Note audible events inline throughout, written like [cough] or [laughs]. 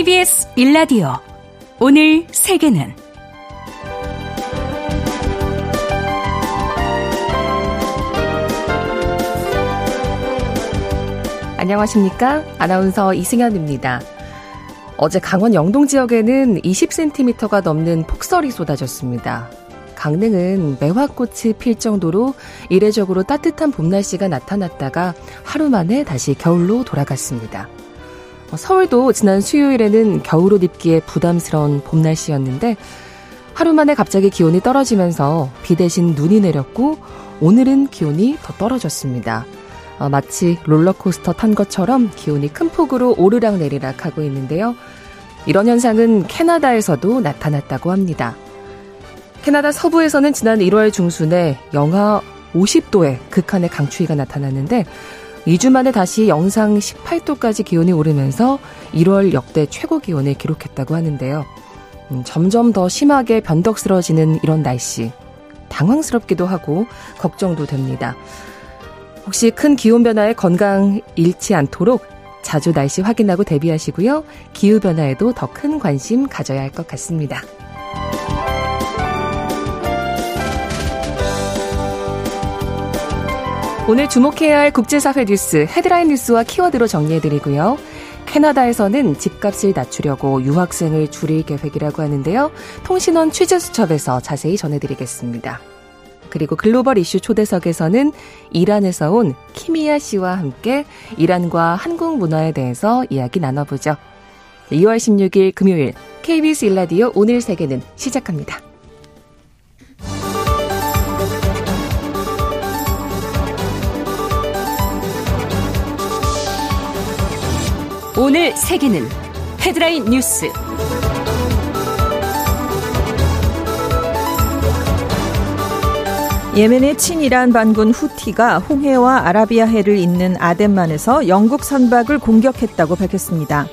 KBS 일라디오 오늘 세계는 안녕하십니까? 아나운서 이승현입니다. 어제 강원 영동 지역에는 20cm가 넘는 폭설이 쏟아졌습니다. 강릉은 매화꽃이 필 정도로 이례적으로 따뜻한 봄 날씨가 나타났다가 하루 만에 다시 겨울로 돌아갔습니다. 어, 서울도 지난 수요일에는 겨울옷 입기에 부담스러운 봄 날씨였는데 하루 만에 갑자기 기온이 떨어지면서 비 대신 눈이 내렸고 오늘은 기온이 더 떨어졌습니다. 어, 마치 롤러코스터 탄 것처럼 기온이 큰 폭으로 오르락 내리락 하고 있는데요. 이런 현상은 캐나다에서도 나타났다고 합니다. 캐나다 서부에서는 지난 1월 중순에 영하 50도의 극한의 강추위가 나타났는데 2주 만에 다시 영상 18도까지 기온이 오르면서 1월 역대 최고 기온을 기록했다고 하는데요. 음, 점점 더 심하게 변덕스러워지는 이런 날씨. 당황스럽기도 하고 걱정도 됩니다. 혹시 큰 기온 변화에 건강 잃지 않도록 자주 날씨 확인하고 대비하시고요. 기후 변화에도 더 큰 관심 가져야 할 것 같습니다. 오늘 주목해야 할 국제사회 뉴스 헤드라인 뉴스와 키워드로 정리해드리고요. 캐나다에서는 집값을 낮추려고 유학생을 줄일 계획이라고 하는데요. 통신원 취재수첩에서 자세히 전해드리겠습니다. 그리고 글로벌 이슈 초대석에서는 이란에서 온 키미야 씨와 함께 이란과 한국 문화에 대해서 이야기 나눠보죠. 2월 16일 금요일 KBS 일라디오 오늘 세계는 시작합니다. 오늘 세계는 헤드라인 뉴스. 예멘의 친이란 반군 후티가 홍해와 아라비아해를 잇는 아덴만에서 영국 선박을 공격했다고 밝혔습니다.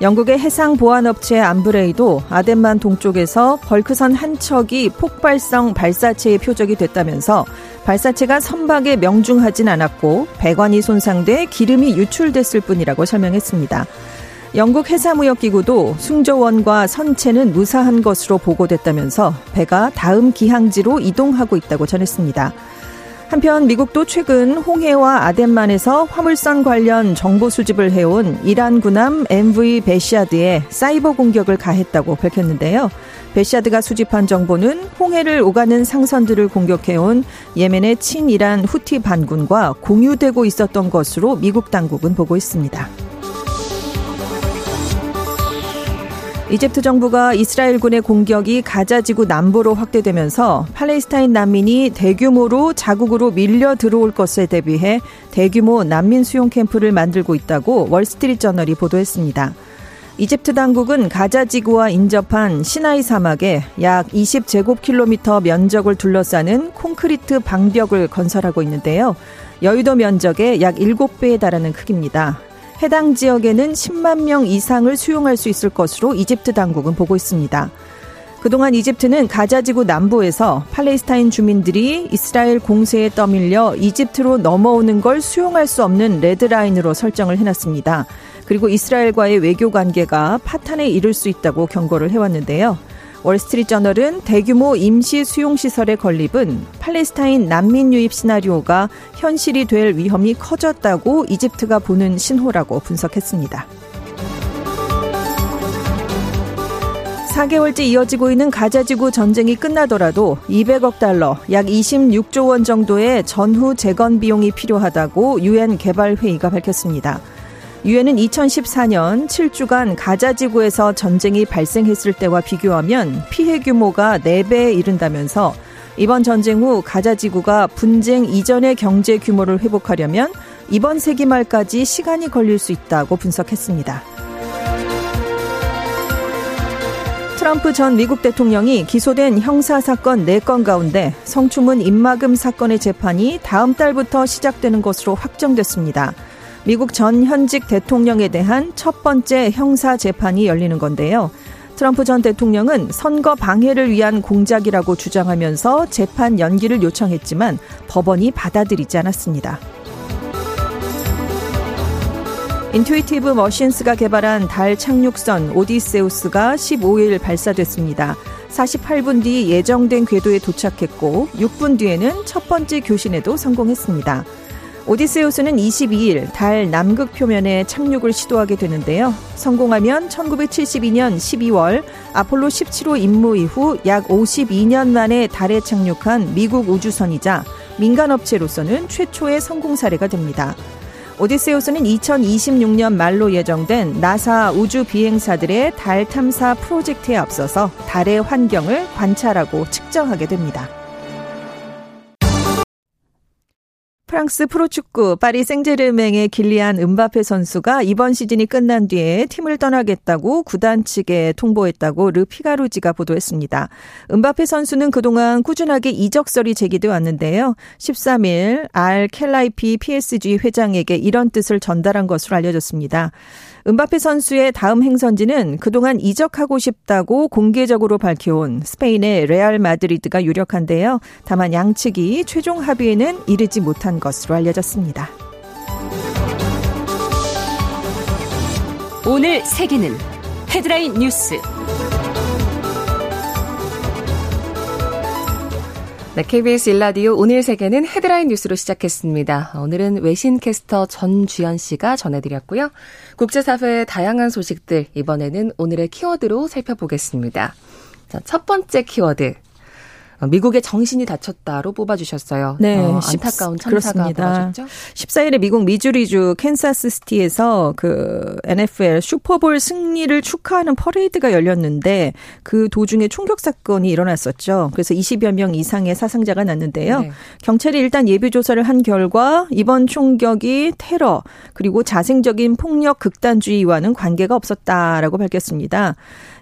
영국의 해상 보안업체 암브레이도 아덴만 동쪽에서 벌크선 한 척이 폭발성 발사체의 표적이 됐다면서 발사체가 선박에 명중하진 않았고 배관이 손상돼 기름이 유출됐을 뿐이라고 설명했습니다. 영국 해사무역기구도 승조원과 선체는 무사한 것으로 보고됐다면서 배가 다음 기항지로 이동하고 있다고 전했습니다. 한편 미국도 최근 홍해와 아덴만에서 화물선 관련 정보 수집을 해온 이란 군함 MV 베시아드에 사이버 공격을 가했다고 밝혔는데요. 베시아드가 수집한 정보는 홍해를 오가는 상선들을 공격해온 예멘의 친이란 후티 반군과 공유되고 있었던 것으로 미국 당국은 보고 있습니다. 이집트 정부가 이스라엘군의 공격이 가자 지구 남부로 확대되면서 팔레스타인 난민이 대규모로 자국으로 밀려 들어올 것에 대비해 대규모 난민 수용 캠프를 만들고 있다고 월스트리트 저널이 보도했습니다. 이집트 당국은 가자 지구와 인접한 시나이 사막에 약 20제곱킬로미터 면적을 둘러싸는 콘크리트 방벽을 건설하고 있는데요. 여의도 면적의 약 7배에 달하는 크기입니다. 해당 지역에는 10만 명 이상을 수용할 수 있을 것으로 이집트 당국은 보고 있습니다. 그동안 이집트는 가자지구 남부에서 팔레스타인 주민들이 이스라엘 공세에 떠밀려 이집트로 넘어오는 걸 수용할 수 없는 레드라인으로 설정을 해놨습니다. 그리고 이스라엘과의 외교 관계가 파탄에 이를 수 있다고 경고를 해왔는데요. 월스트리트저널은 대규모 임시 수용시설의 건립은 팔레스타인 난민 유입 시나리오가 현실이 될 위험이 커졌다고 이집트가 보는 신호라고 분석했습니다. 4개월째 이어지고 있는 가자지구 전쟁이 끝나더라도 200억 달러, 약 26조 원 정도의 전후 재건 비용이 필요하다고 유엔 개발회의가 밝혔습니다. 유엔은 2014년 7주간 가자 지구에서 전쟁이 발생했을 때와 비교하면 피해 규모가 4배에 이른다면서 이번 전쟁 후 가자 지구가 분쟁 이전의 경제 규모를 회복하려면 이번 세기 말까지 시간이 걸릴 수 있다고 분석했습니다. 트럼프 전 미국 대통령이 기소된 형사 사건 4건 가운데 성추문 입막음 사건의 재판이 다음 달부터 시작되는 것으로 확정됐습니다. 미국 전 현직 대통령에 대한 첫 번째 형사 재판이 열리는 건데요. 트럼프 전 대통령은 선거 방해를 위한 공작이라고 주장하면서 재판 연기를 요청했지만 법원이 받아들이지 않았습니다. 인투이티브 머신스가 개발한 달 착륙선 오디세우스가 15일 발사됐습니다. 48분 뒤 예정된 궤도에 도착했고 6분 뒤에는 첫 번째 교신에도 성공했습니다. 오디세우스는 22일 달 남극 표면에 착륙을 시도하게 되는데요. 성공하면 1972년 12월 아폴로 17호 임무 이후 약 52년 만에 달에 착륙한 미국 우주선이자 민간업체로서는 최초의 성공 사례가 됩니다. 오디세우스는 2026년 말로 예정된 나사 우주 비행사들의 달 탐사 프로젝트에 앞서서 달의 환경을 관찰하고 측정하게 됩니다. 프랑스 프로축구 파리 생제르맹의 길리안 음바페 선수가 이번 시즌이 끝난 뒤에 팀을 떠나겠다고 구단 측에 통보했다고 르 피가루지가 보도했습니다. 음바페 선수는 그동안 꾸준하게 이적설이 제기돼 왔는데요. 13일 알 켈라이피 PSG 회장에게 이런 뜻을 전달한 것으로 알려졌습니다. 은바페 선수의 다음 행선지는 그동안 이적하고 싶다고 공개적으로 밝혀온 스페인의 레알 마드리드가 유력한데요. 다만 양측이 최종 합의에는 이르지 못한 것으로 알려졌습니다. 오늘 세계는 헤드라인 뉴스. 네, KBS 1라디오 오늘 세계는 헤드라인 뉴스로 시작했습니다. 오늘은 외신 캐스터 전주연 씨가 전해드렸고요. 국제사회의 다양한 소식들 이번에는 오늘의 키워드로 살펴보겠습니다. 자, 첫 번째 키워드 어, 미국의 정신이 다쳤다로 뽑아주셨어요. 네, 어, 안타까운 참사가 벌어졌죠. 14일에 미국 미주리주 캔사스시티에서 그 NFL 슈퍼볼 승리를 축하하는 퍼레이드가 열렸는데 그 도중에 총격 사건이 일어났었죠. 그래서 20여 명 이상의 사상자가 났는데요. 네. 경찰이 일단 예비 조사를 한 결과 이번 총격이 테러 그리고 자생적인 폭력 극단주의와는 관계가 없었다라고 밝혔습니다.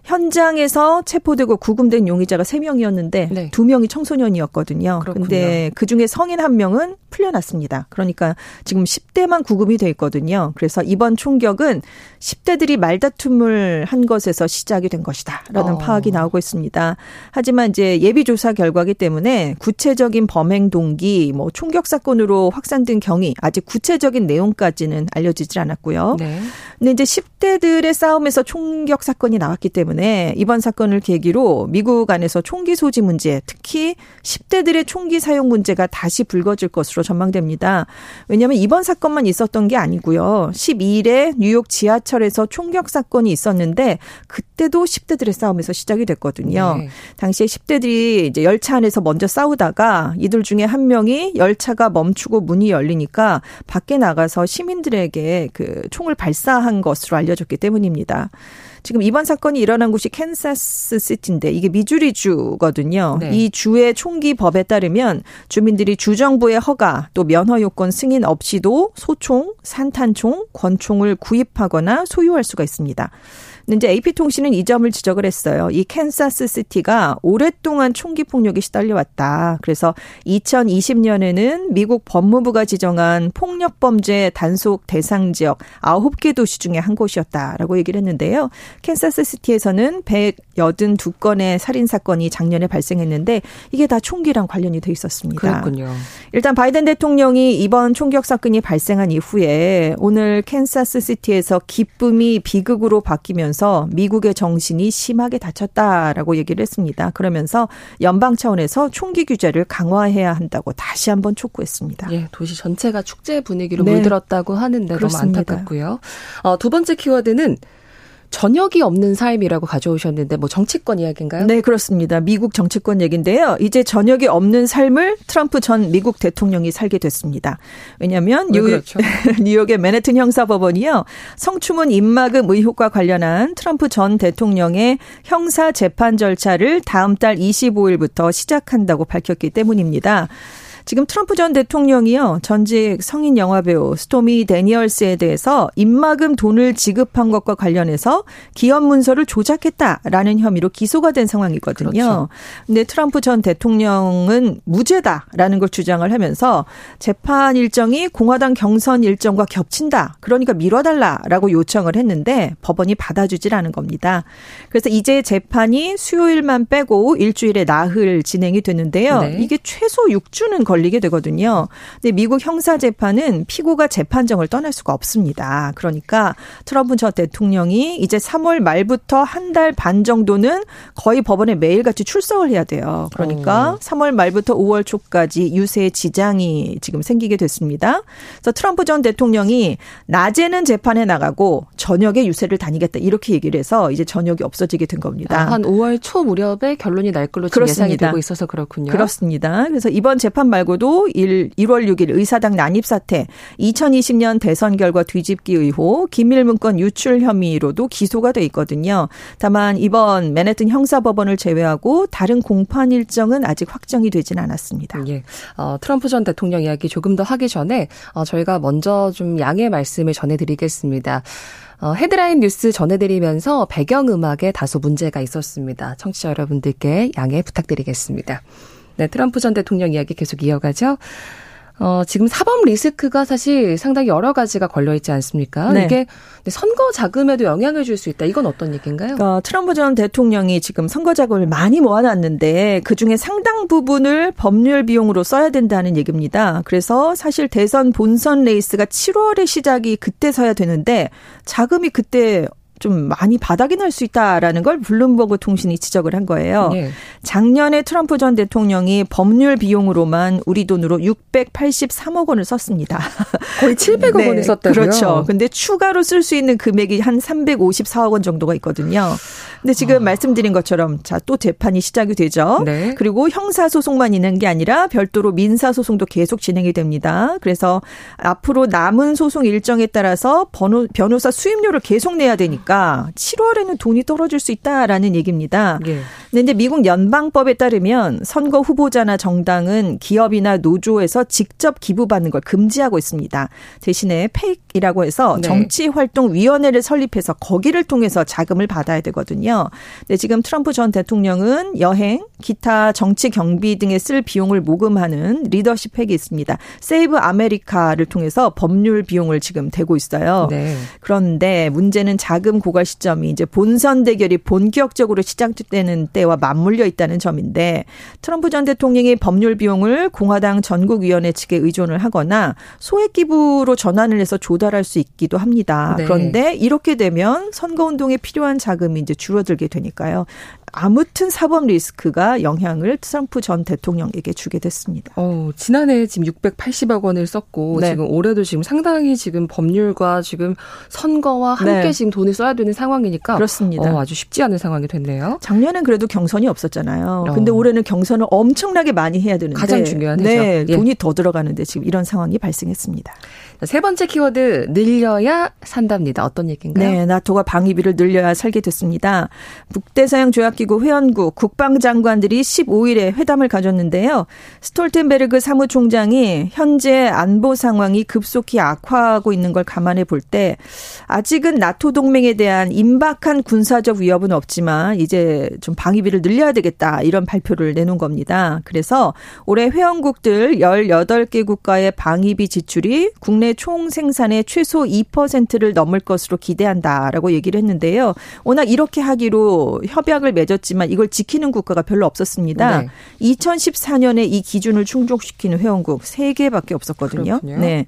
현장에서 체포되고 구금된 용의자가 3명이었는데 네. 2명이 청소년이었거든요. 그렇군요. 근데 그중에 성인 1명은 풀려났습니다. 그러니까 지금 10대만 구금이 돼 있거든요. 그래서 이번 총격은 10대들이 말다툼을 한 것에서 시작이 된 것이다라는 어. 파악이 나오고 있습니다. 하지만 이제 예비 조사 결과기 때문에 구체적인 범행 동기, 뭐 총격 사건으로 확산된 경위 아직 구체적인 내용까지는 알려지질 않았고요. 네. 근데 이제 10대들의 싸움에서 총격 사건이 나왔기 때문에 이번 사건을 계기로 미국 안에서 총기 소지 문제, 특히 10대들의 총기 사용 문제가 다시 불거질 것으로 전망됩니다. 왜냐하면 이번 사건만 있었던 게 아니고요. 12일에 뉴욕 지하 지하철에서 총격 사건이 있었는데 그때도 10대들의 싸움에서 시작이 됐거든요. 네. 당시에 10대들이 이제 열차 안에서 먼저 싸우다가 이들 중에 한 명이 열차가 멈추고 문이 열리니까 밖에 나가서 시민들에게 그 총을 발사한 것으로 알려졌기 때문입니다. 지금 이번 사건이 일어난 곳이 캔사스 시티인데 이게 미주리 주거든요. 네. 이 주의 총기 법에 따르면 주민들이 주정부의 허가 또 면허 요건 승인 없이도 소총, 산탄총, 권총을 구입하거나 소유할 수가 있습니다. 이제 AP통신은 이 점을 지적을 했어요. 이 캔사스 시티가 오랫동안 총기 폭력에 시달려 왔다. 그래서 2020년에는 미국 법무부가 지정한 폭력 범죄 단속 대상 지역 9개 도시 중에 한 곳이었다라고 얘기를 했는데요. 캔사스 시티에서는 182건의 살인 사건이 작년에 발생했는데 이게 다 총기랑 관련이 돼 있었습니다. 그렇군요. 일단 바이든 대통령이 이번 총격 사건이 발생한 이후에 오늘 캔사스 시티에서 기쁨이 비극으로 바뀌면서 하면서 미국의 정신이 심하게 다쳤다라고 얘기를 했습니다. 그러면서 연방 차원에서 총기 규제를 강화해야 한다고 다시 한번 촉구했습니다. 예, 도시 전체가 축제 분위기로 네. 물들었다고 하는데 그렇습니다. 너무 안타깝고요. 어, 두 번째 키워드는 저녁이 없는 삶이라고 가져오셨는데 뭐 정치권 이야기인가요? 네, 그렇습니다. 미국 정치권 얘기인데요. 이제 저녁이 없는 삶을 트럼프 전 미국 대통령이 살게 됐습니다. 왜냐하면 뉴, 그렇죠? [laughs] 뉴욕의 맨해튼 형사법원이요. 성추문 입막음 의혹과 관련한 트럼프 전 대통령의 형사 재판 절차를 다음 달 25일부터 시작한다고 밝혔기 때문입니다. 지금 트럼프 전 대통령이요. 전직 성인 영화배우 스토미 데니얼스에 대해서 입막음 돈을 지급한 것과 관련해서 기업 문서를 조작했다라는 혐의로 기소가 된 상황이거든요. 그렇죠. 근데 트럼프 전 대통령은 무죄다라는 걸 주장을 하면서 재판 일정이 공화당 경선 일정과 겹친다. 그러니까 미뤄달라라고 요청을 했는데 법원이 받아주질 않은 겁니다. 그래서 이제 재판이 수요일만 빼고 일주일에 나흘 진행이 되는데요. 네. 이게 최소 6주는 걸 걸리게 되거든요. 근데 미국 형사 재판은 피고가 재판정을 떠날 수가 없습니다. 그러니까 트럼프 전 대통령이 이제 3월 말부터 한 달 반 정도는 거의 법원에 매일같이 출석을 해야 돼요. 그러니까 오. 3월 말부터 5월 초까지 유세 지장이 지금 생기게 됐습니다. 그래서 트럼프 전 대통령이 낮에는 재판에 나가고 저녁에 유세를 다니겠다 이렇게 얘기를 해서 이제 저녁이 없어지게 된 겁니다. 아, 한 5월 초 무렵에 결론이 날 걸로 지금 예상이 되고 있어서 그렇군요. 그렇습니다. 그래서 이번 재판 말고 도 1, 1월 6일 의사당 난입 사태, 2020년 대선 결과 뒤집기 의혹, 기밀 문건 유출 혐의로도 기소가 돼 있거든요. 다만 이번 맨해튼 형사법원을 제외하고 다른 공판 일정은 아직 확정이 되진 않았습니다. 예. 어, 트럼프 전 대통령 이야기 조금 더 하기 전에 어, 저희가 먼저 좀 양해 말씀을 전해드리겠습니다. 어, 헤드라인 뉴스 전해드리면서 배경음악에 다소 문제가 있었습니다. 청취자 여러분들께 양해 부탁드리겠습니다. 네, 트럼프 전 대통령 이야기 계속 이어가죠. 어, 지금 사법 리스크가 사실 상당히 여러 가지가 걸려 있지 않습니까? 네. 이게 선거 자금에도 영향을 줄 수 있다. 이건 어떤 얘기인가요? 그러니까 트럼프 전 대통령이 지금 선거 자금을 많이 모아놨는데 그 중에 상당 부분을 법률 비용으로 써야 된다는 얘기입니다. 그래서 사실 대선 본선 레이스가 7월에 시작이 그때 서야 되는데 자금이 그때 좀 많이 바닥이 날 수 있다라는 걸 블룸버그 통신이 지적을 한 거예요. 네. 작년에 트럼프 전 대통령이 법률 비용으로만 우리 돈으로 683억 원을 썼습니다. [laughs] 거의 700억 네, 원을 썼다고요? 그렇죠. 근데 추가로 쓸 수 있는 금액이 한 354억 원 정도가 있거든요. 근데 지금 아. 말씀드린 것처럼 자 또 재판이 시작이 되죠. 네. 그리고 형사 소송만 있는 게 아니라 별도로 민사 소송도 계속 진행이 됩니다. 그래서 앞으로 남은 소송 일정에 따라서 번호, 변호사 수임료를 계속 내야 되니까 7월에는 돈이 떨어질 수 있다라는 얘기입니다. 네. 근데 미국 연방법에 따르면 선거 후보자나 정당은 기업이나 노조에서 직접 기부받는 걸 금지하고 있습니다. 대신에 PAC이라고 해서 네. 정치활동위원회를 설립해서 거기를 통해서 자금을 받아야 되거든요. 근데 지금 트럼프 전 대통령은 여행, 기타 정치 경비 등에 쓸 비용을 모금하는 리더십 PAC이 있습니다. Save America를 통해서 법률 비용을 지금 대고 있어요. 네. 그런데 문제는 자금 고갈 시점이 이제 본선 대결이 본격적으로 시작되는 때와 맞물려 있다는 점인데 트럼프 전 대통령이 법률 비용을 공화당 전국위원회 측에 의존을 하거나 소액 기부로 전환을 해서 조달할 수 있기도 합니다. 네. 그런데 이렇게 되면 선거운동에 필요한 자금이 이제 줄어 줄어들게 되니까요. 아무튼 사법 리스크가 영향을 트럼프 전 대통령에게 주게 됐습니다. 어, 지난해 지금 680억 원을 썼고 네. 지금 올해도 지금 상당히 지금 법률과 지금 선거와 함께 네. 지금 돈을 써야 되는 상황이니까 그렇습니다. 어, 아주 쉽지 않은 상황이 됐네요. 작년엔 그래도 경선이 없었잖아요. 어. 근데 올해는 경선을 엄청나게 많이 해야 되는데 가장 중요한 네, 예. 돈이 더 들어가는데 지금 이런 상황이 발생했습니다. 세 번째 키워드 늘려야 산답니다. 어떤 얘기인가요? 네, 나토가 방위비를 늘려야 살게 됐습니다. 북대서양 조약기구 회원국 국방장관들이 15일에 회담을 가졌는데요. 스톨텐베르그 사무총장이 현재 안보 상황이 급속히 악화하고 있는 걸 감안해 볼 때 아직은 나토 동맹에 대한 임박한 군사적 위협은 없지만 이제 좀 방위비를 늘려야 되겠다 이런 발표를 내놓은 겁니다. 그래서 올해 회원국들 18개 국가의 방위비 지출이 국내 국내 총 생산의 최소 2%를 넘을 것으로 기대한다라고 얘기를 했는데요. 워낙 이렇게 하기로 협약을 맺었지만 이걸 지키는 국가가 별로 없었습니다. 네. 2014년에 이 기준을 충족시키는 회원국 3개밖에 없었거든요. 그렇군요. 네.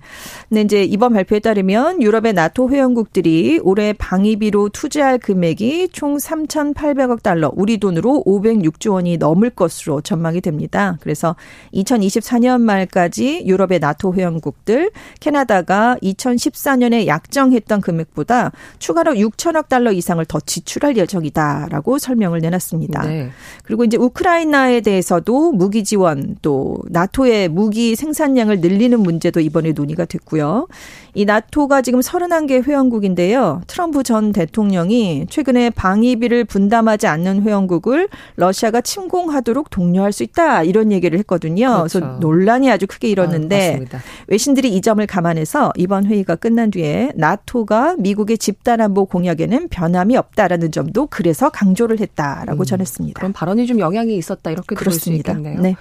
근데 이제 이번 발표에 따르면 유럽의 나토 회원국들이 올해 방위비로 투자할 금액이 총 3,800억 달러, 우리 돈으로 506조 원이 넘을 것으로 전망이 됩니다. 그래서 2024년 말까지 유럽의 나토 회원국들, 캐나다 하다가 2014년에 약정했던 금액보다 추가로 6천억 달러 이상을 더 지출할 예정이다라고 설명을 내놨습니다. 네. 그리고 이제 우크라이나에 대해서도 무기 지원 또 나토의 무기 생산량을 늘리는 문제도 이번에 논의가 됐고요. 이 나토가 지금 31개 회원국인데요. 트럼프 전 대통령이 최근에 방위비를 분담하지 않는 회원국을 러시아가 침공하도록 독려할 수 있다 이런 얘기를 했거든요. 그렇죠. 그래서 논란이 아주 크게 일었는데 아, 외신들이 이 점을 감안해 서 이번 회의가 끝난 뒤에 나토가 미국의 집단 안보 공약에는 변함이 없다라는 점도 그래서 강조를 했다라고 음, 전했습니다. 그럼 발언이 좀 영향이 있었다 이렇게 들을 수 있겠네요. 네.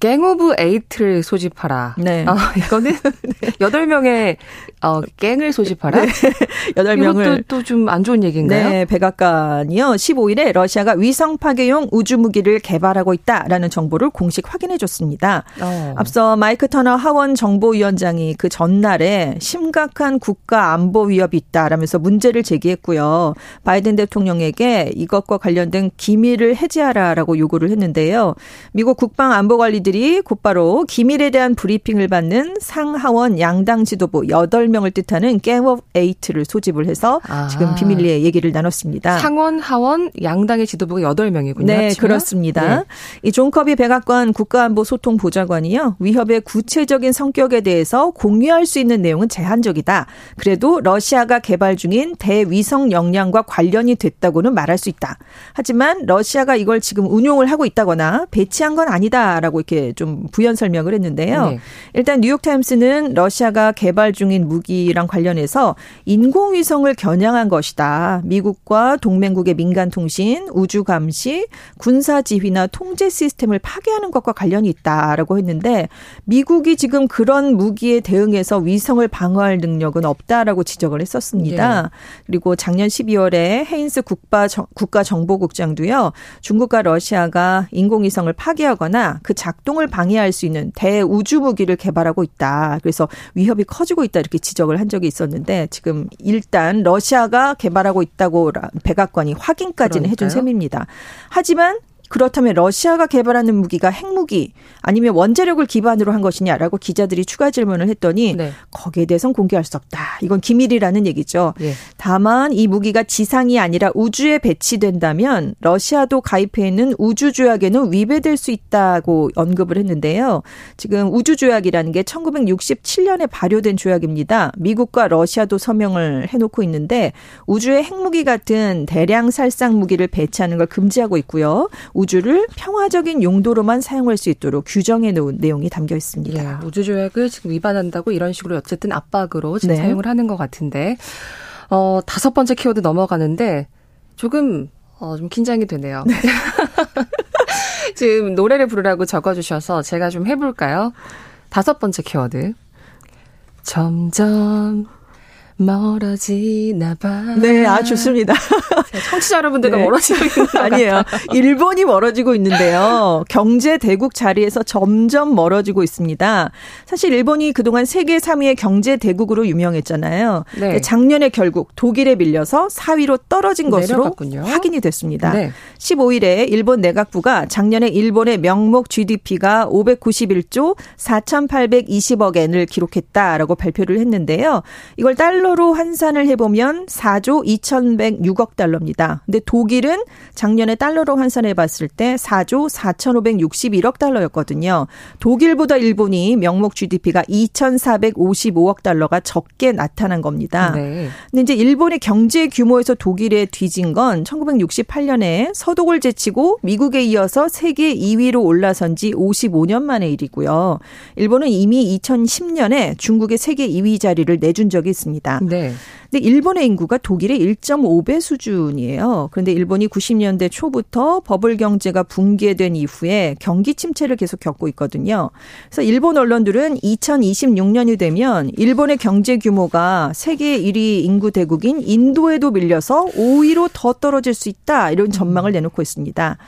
Gang of Eight를 소집하라. 네. 아, 이거는 [laughs] 여덟 명의 어, 갱을 소집하라. 네. 여덟 명을 또좀 안 좋은 얘기인가요? 네, 백악관이요. 15일에 러시아가 위성 파괴용 우주 무기를 개발하고 있다라는 정보를 공식 확인해 줬습니다. 어. 앞서 마이크 터너 하원 정보위원장이 그 전날에 심각한 국가 안보 위협이 있다라면서 문제를 제기했고요. 바이든 대통령에게 이것과 관련된 기밀을 해제하라라고 요구를 했는데요. 미국 국방안보 관리들 의원들이 곧바로 기밀에 대한 브리핑을 받는 상하원 양당 지도부 8명을 뜻하는 Gang of Eight를 소집을 해서 아. 지금 비밀리에 얘기를 나눴습니다. 상원, 하원, 양당의 지도부가 8명이군요. 네, 합치면? 그렇습니다. 네. 이 존 커비 백악관 국가안보 소통 보좌관이요. 위협의 구체적인 성격에 대해서 공유할 수 있는 내용은 제한적이다. 그래도 러시아가 개발 중인 대위성 역량과 관련이 됐다고는 말할 수 있다. 하지만 러시아가 이걸 지금 운용을 하고 있다거나 배치한 건 아니다라고 이렇게 좀 부연 설명을 했는데요. 네. 일단 뉴욕타임스는 러시아가 개발 중인 무기랑 관련해서 인공위성을 겨냥한 것이다. 미국과 동맹국의 민간 통신, 우주 감시, 군사 지휘나 통제 시스템을 파괴하는 것과 관련이 있다라고 했는데 미국이 지금 그런 무기에 대응해서 위성을 방어할 능력은 없다라고 지적을 했었습니다. 네. 그리고 작년 12월에 헤인스 국가 국가정보국장도요. 중국과 러시아가 인공위성을 파괴하거나 그 작동 작동을 방해할 수 있는 대우주 무기를 개발하고 있다. 그래서 위협이 커지고 있다 이렇게 지적을 한 적이 있었는데 지금 일단 러시아가 개발하고 있다고 백악관이 확인까지는 그러니까요. 해준 셈입니다. 하지만 그렇다면 러시아가 개발하는 무기가 핵무기 아니면 원자력을 기반으로 한 것이냐라고 기자들이 추가 질문을 했더니 네. 거기에 대해서는 공개할 수 없다. 이건 기밀이라는 얘기죠. 네. 다만 이 무기가 지상이 아니라 우주에 배치된다면 러시아도 가입해 있는 우주 조약에는 위배될 수 있다고 언급을 했는데요. 지금 우주 조약이라는 게 1967년에 발효된 조약입니다. 미국과 러시아도 서명을 해놓고 있는데 우주에 핵무기 같은 대량 살상 무기를 배치하는 걸 금지하고 있고요. 우주를 평화적인 용도로만 사용할 수 있도록 규정해 놓은 내용이 담겨 있습니다. 예, 우주 조약을 지금 위반한다고 이런 식으로 어쨌든 압박으로 지금 네. 사용을 하는 것 같은데 어, 다섯 번째 키워드 넘어가는데 조금 어, 좀 긴장이 되네요. 네. [laughs] 지금 노래를 부르라고 적어주셔서 제가 좀 해볼까요? 다섯 번째 키워드. 점점 멀어지나 봐. 네, 아 좋습니다. 청취자 여러분들과 네. 멀어지고 있는 거 아니에요. 일본이 멀어지고 있는데요. 경제 대국 자리에서 점점 멀어지고 있습니다. 사실 일본이 그동안 세계 3위의 경제 대국으로 유명했잖아요. 네. 작년에 결국 독일에 밀려서 4위로 떨어진 것으로 내려갔군요. 확인이 됐습니다. 네. 15일에 일본 내각부가 작년에 일본의 명목 GDP가 591조 4,820억 엔을 기록했다라고 발표를 했는데요. 이걸 달러 달러로 환산을 해보면 4조 2,106억 달러입니다. 근데 독일은 작년에 달러로 환산해 봤을 때 4조 4,561억 달러였거든요. 독일보다 일본이 명목 GDP가 2,455억 달러가 적게 나타난 겁니다. 네. 근데 이제 일본의 경제 규모에서 독일에 뒤진 건 1968년에 서독을 제치고 미국에 이어서 세계 2위로 올라선 지 55년 만의 일이고요. 일본은 이미 2010년에 중국의 세계 2위 자리를 내준 적이 있습니다. 네. 근데 일본의 인구가 독일의 1.5배 수준이에요. 그런데 일본이 90년대 초부터 버블 경제가 붕괴된 이후에 경기 침체를 계속 겪고 있거든요. 그래서 일본 언론들은 2026년이 되면 일본의 경제 규모가 세계 1위 인구 대국인 인도에도 밀려서 5위로 더 떨어질 수 있다. 이런 전망을 내놓고 있습니다.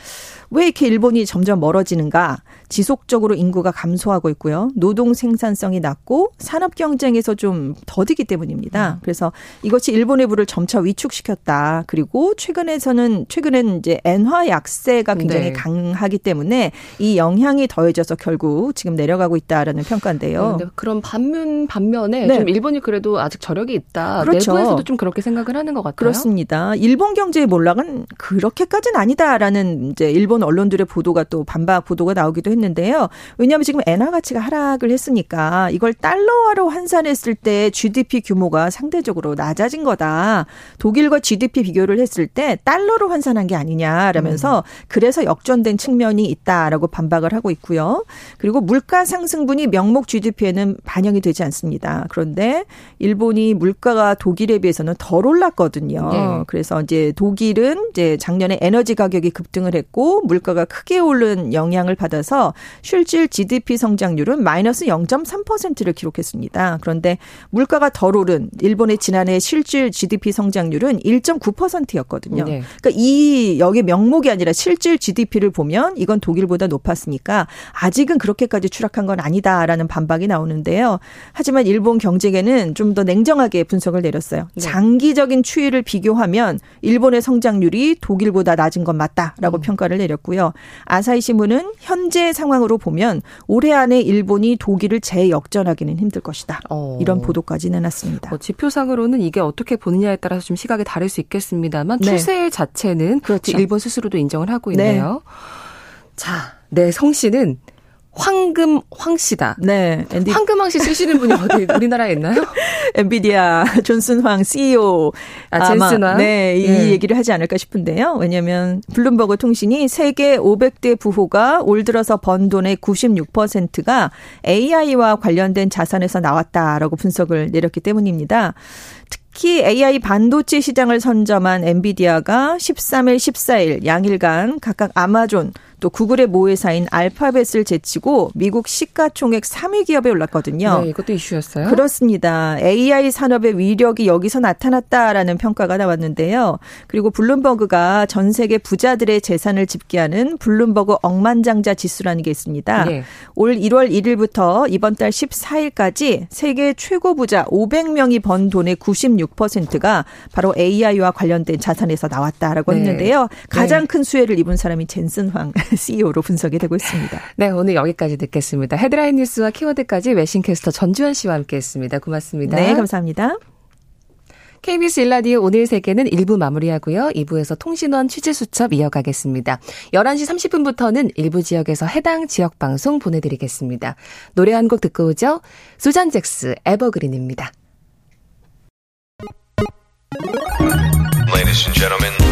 왜 이렇게 일본이 점점 멀어지는가? 지속적으로 인구가 감소하고 있고요. 노동 생산성이 낮고 산업 경쟁에서 좀 더디기 때문입니다. 음. 그래서 이것이 일본의 부를 점차 위축시켰다. 그리고 최근에서는 최근에는 이제 엔화 약세가 굉장히 네. 강하기 때문에 이 영향이 더해져서 결국 지금 내려가고 있다라는 평가인데요. 네, 그런 반면 반면에 네. 좀 일본이 그래도 아직 저력이 있다. 그렇죠. 내부에서도 좀 그렇게 생각을 하는 것 같아요. 그렇습니다. 일본 경제의 몰락은 그렇게까지는 아니다라는 이제 일본 언론들의 보도가 또 반박 보도가 나오기도 했는데 했는데요. 왜냐하면 지금 엔화 가치가 하락을 했으니까 이걸 달러화로 환산했을 때 GDP 규모가 상대적으로 낮아진 거다. 독일과 GDP 비교를 했을 때 달러로 환산한 게 아니냐라면서 음. 그래서 역전된 측면이 있다라고 반박을 하고 있고요. 그리고 물가 상승분이 명목 GDP에는 반영이 되지 않습니다. 그런데 일본이 물가가 독일에 비해서는 덜 올랐거든요. 네. 그래서 이제 독일은 이제 작년에 에너지 가격이 급등을 했고 물가가 크게 오른 영향을 받아서 실질 GDP 성장률은 마이너스 0.3%를 기록했습니다. 그런데 물가가 덜 오른 일본의 지난해 실질 GDP 성장률은 1.9%였거든요. 네. 그러니까 이 여기 명목이 아니라 실질 GDP를 보면 이건 독일보다 높았으니까 아직은 그렇게까지 추락한 건 아니다라는 반박이 나오는데요. 하지만 일본 경제계는 좀 더 냉정하게 분석을 내렸어요. 네. 장기적인 추이를 비교하면 일본의 성장률이 독일보다 낮은 건 맞다라고 음. 평가를 내렸고 요. 아사히 신문은 현재 상황으로 보면 올해 안에 일본이 독일을 재역전하기는 힘들 것이다. 어. 이런 보도까지 내놨습니다. 어, 지표상으로는 이게 어떻게 보느냐에 따라서 좀 시각이 다를 수 있겠습니다만 네. 추세 자체는 그렇죠. 일본 스스로도 인정을 하고 있네요. 네. 자, 네, 성 씨는 황금 황 씨다. 네. 앤디. 황금 황씨 쓰시는 분이 어디 [laughs] 우리나라에 있나요? 엔비디아 젠슨 황 CEO. 아, 존슨 황? 네, 이 네. 얘기를 하지 않을까 싶은데요. 왜냐면 블룸버그 통신이 세계 500대 부호가 올 들어서 번 돈의 96%가 AI와 관련된 자산에서 나왔다라고 분석을 내렸기 때문입니다. 특히 AI 반도체 시장을 선점한 엔비디아가 13일, 14일 양일간 각각 아마존, 또 구글의 모회사인 알파벳을 제치고 미국 시가총액 3위 기업에 올랐거든요. 네, 이것도 이슈였어요. 그렇습니다. AI 산업의 위력이 여기서 나타났다라는 평가가 나왔는데요. 그리고 블룸버그가 전 세계 부자들의 재산을 집계하는 블룸버그 억만장자 지수라는 게 있습니다. 네. 올 1월 1일부터 이번 달 14일까지 세계 최고 부자 500명이 번 돈의 96%가 바로 AI와 관련된 자산에서 나왔다라고 네. 했는데요. 가장 네. 큰 수혜를 입은 사람이 젠슨 황 [laughs] CEO로 분석이 되고 있습니다. 네, 오늘 여기까지 듣겠습니다. 헤드라인 뉴스와 키워드까지 외신캐스터 전주현 씨와 함께했습니다. 고맙습니다. 네, 감사합니다. KBS 일라디오 오늘 세계는 1부 마무리하고요. 2부에서 통신원 취재수첩 이어가겠습니다. 11시 30분부터는 일부 지역에서 해당 지역 방송 보내드리겠습니다. 노래 한 곡 듣고 오죠. 수잔 잭스 에버그린입니다. Ladies and gentlemen.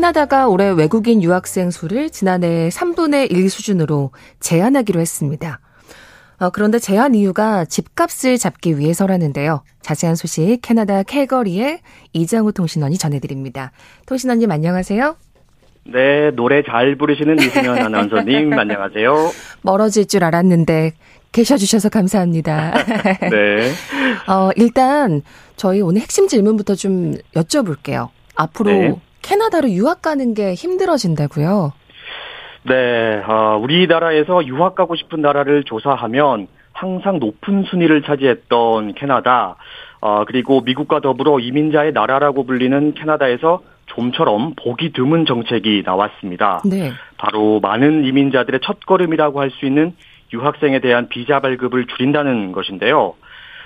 캐나다가 올해 외국인 유학생 수를 지난해 3분의 1 수준으로 제한하기로 했습니다. 어, 그런데 제한 이유가 집값을 잡기 위해서라는데요. 자세한 소식 캐나다 캘거리의 이장우 통신원이 전해드립니다. 통신원님 안녕하세요. 네, 노래 잘 부르시는 이승현 아나운서님 [laughs] 안녕하세요. 멀어질 줄 알았는데 계셔주셔서 감사합니다. [laughs] 네. 어, 일단 저희 오늘 핵심 질문부터 좀 여쭤볼게요. 앞으로 네. 캐나다로 유학 가는 게 힘들어진다고요? 네, 어, 우리나라에서 유학 가고 싶은 나라를 조사하면 항상 높은 순위를 차지했던 캐나다, 어, 그리고 미국과 더불어 이민자의 나라라고 불리는 캐나다에서 좀처럼 보기 드문 정책이 나왔습니다. 네. 바로 많은 이민자들의 첫걸음이라고 할 수 있는 유학생에 대한 비자 발급을 줄인다는 것인데요.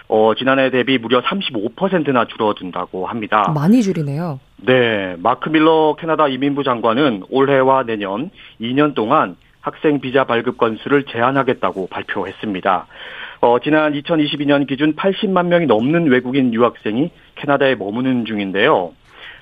어, 지난해 대비 무려 35%나 줄어든다고 합니다. 많이 줄이네요. 네. 마크 밀러 캐나다 이민부 장관은 올해와 내년 2년 동안 학생 비자 발급 건수를 제한하겠다고 발표했습니다. 어, 지난 2022년 기준 80만 명이 넘는 외국인 유학생이 캐나다에 머무는 중인데요.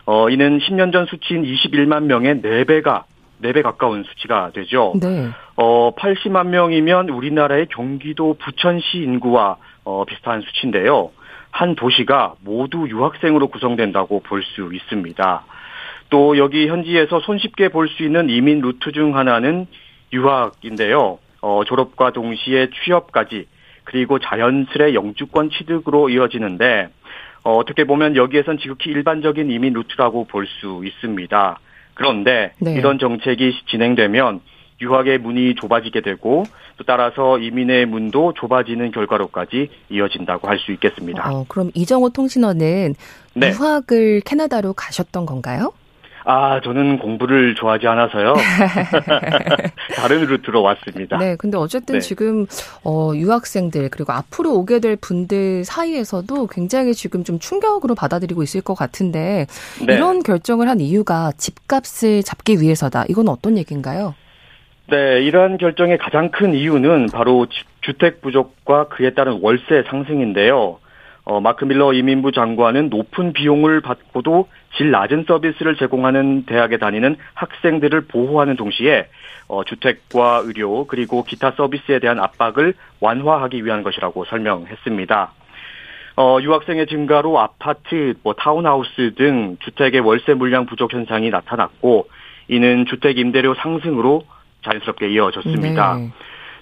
어, 이는 10년 전 수치인 21만 명의 4배가 4배 가까운 수치가 되죠. 네. 어, 80만 명이면 우리나라의 경기도 부천시 인구와 어, 비슷한 수치인데요. 한 도시가 모두 유학생으로 구성된다고 볼 수 있습니다. 또 여기 현지에서 손쉽게 볼 수 있는 이민 루트 중 하나는 유학인데요. 어, 졸업과 동시에 취업까지 그리고 자연스레 영주권 취득으로 이어지는데 어, 어떻게 보면 여기에선 지극히 일반적인 이민 루트라고 볼 수 있습니다. 그런데 네. 이런 정책이 진행되면 유학의 문이 좁아지게 되고 또 따라서 이민의 문도 좁아지는 결과로까지 이어진다고 할 수 있겠습니다. 어, 그럼 이정호 통신원은 네. 유학을 캐나다로 가셨던 건가요? 아, 저는 공부를 좋아하지 않아서요. [laughs] [laughs] 다른 루트로 왔습니다. 네, 근데 어쨌든 네. 지금 어 유학생들 그리고 앞으로 오게 될 분들 사이에서도 굉장히 지금 좀 충격으로 받아들이고 있을 것 같은데 네. 이런 결정을 한 이유가 집값을 잡기 위해서다. 이건 어떤 얘기인가요? 네, 이러한 결정의 가장 큰 이유는 바로 주택 부족과 그에 따른 월세 상승인데요. 어, 마크 밀러 이민부 장관은 높은 비용을 받고도 질 낮은 서비스를 제공하는 대학에 다니는 학생들을 보호하는 동시에 어, 주택과 의료 그리고 기타 서비스에 대한 압박을 완화하기 위한 것이라고 설명했습니다. 어, 유학생의 증가로 아파트, 뭐 타운하우스 등 주택의 월세 물량 부족 현상이 나타났고 이는 주택 임대료 상승으로 자연스럽게 이어졌습니다. 네.